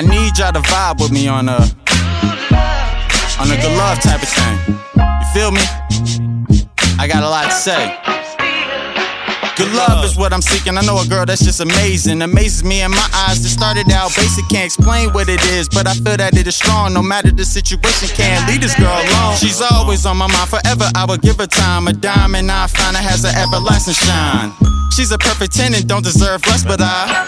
I need y'all to vibe with me on a on a good love type of thing. You feel me? I got a lot to say. Good love is what I'm seeking. I know a girl that's just amazing. Amazes me in my eyes. It started out basic, can't explain what it is, but I feel that it is strong. No matter the situation, can't leave this girl alone. She's always on my mind forever. I will give her time. A dime and I find that has an everlasting shine. She's a perfect ten and don't deserve less, but I.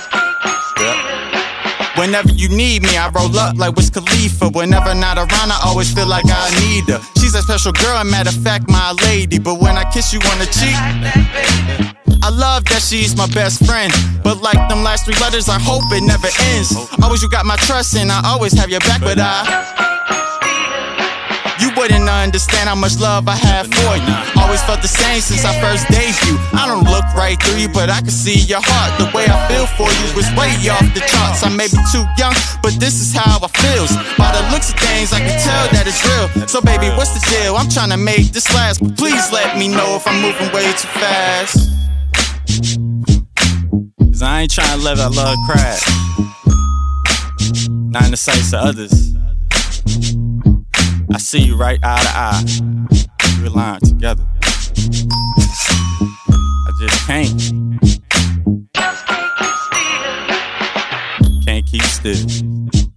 Whenever you need me, I roll up like Wiz Khalifa. Whenever not around, I always feel like I need her. She's a special girl, and matter of fact, my lady. But when I kiss you on the cheek, I love that she's my best friend. But like them last three letters, I hope it never ends. Always you got my trust, and I always have your back, but I. Wouldn't understand how much love I have for you. Always felt the same since I first dated you. I don't look right through you, but I can see your heart. The way I feel for you is way off the charts. I may be too young, but this is how I feels. By the looks of things, I can tell that it's real. So baby, what's the deal? I'm trying to make this last, but please let me know if I'm moving way too fast. Cause I ain't trying to let that love crash. Not in the sights of others. I see you right eye to eye. We're lying together. I just can't. Can't keep still.